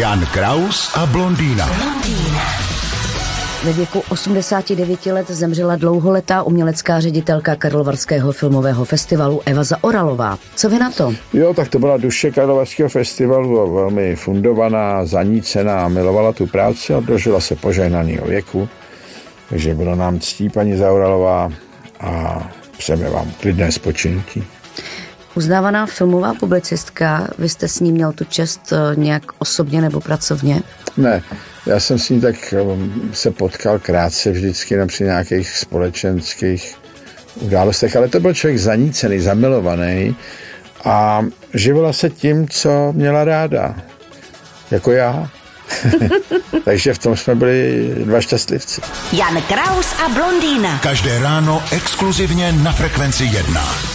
Jan Kraus a blondýna. Ve věku 89 let zemřela dlouholetá umělecká ředitelka Karlovarského filmového festivalu Eva Zaoralová. Co vy na to? Jo, tak to byla duše Karlovarského festivalu, velmi fundovaná, zanícená, milovala tu práci a dožila se požehnaného věku. Takže bylo nám ctí, paní Zauralová, a přejeme vám klidné spočinky. Uznávaná filmová publicistka, vy jste s ní měl tu čest eh, nějak osobně nebo pracovně? Ne, já jsem s ní tak um, se potkal krátce vždycky na při nějakých společenských událostech, ale to byl člověk zanícený, zamilovaný a živila se tím, co měla ráda. Jako já. Takže v tom jsme byli dva šťastlivci. Jan Kraus a blondýna. Každé ráno exkluzivně na Frekvenci 1.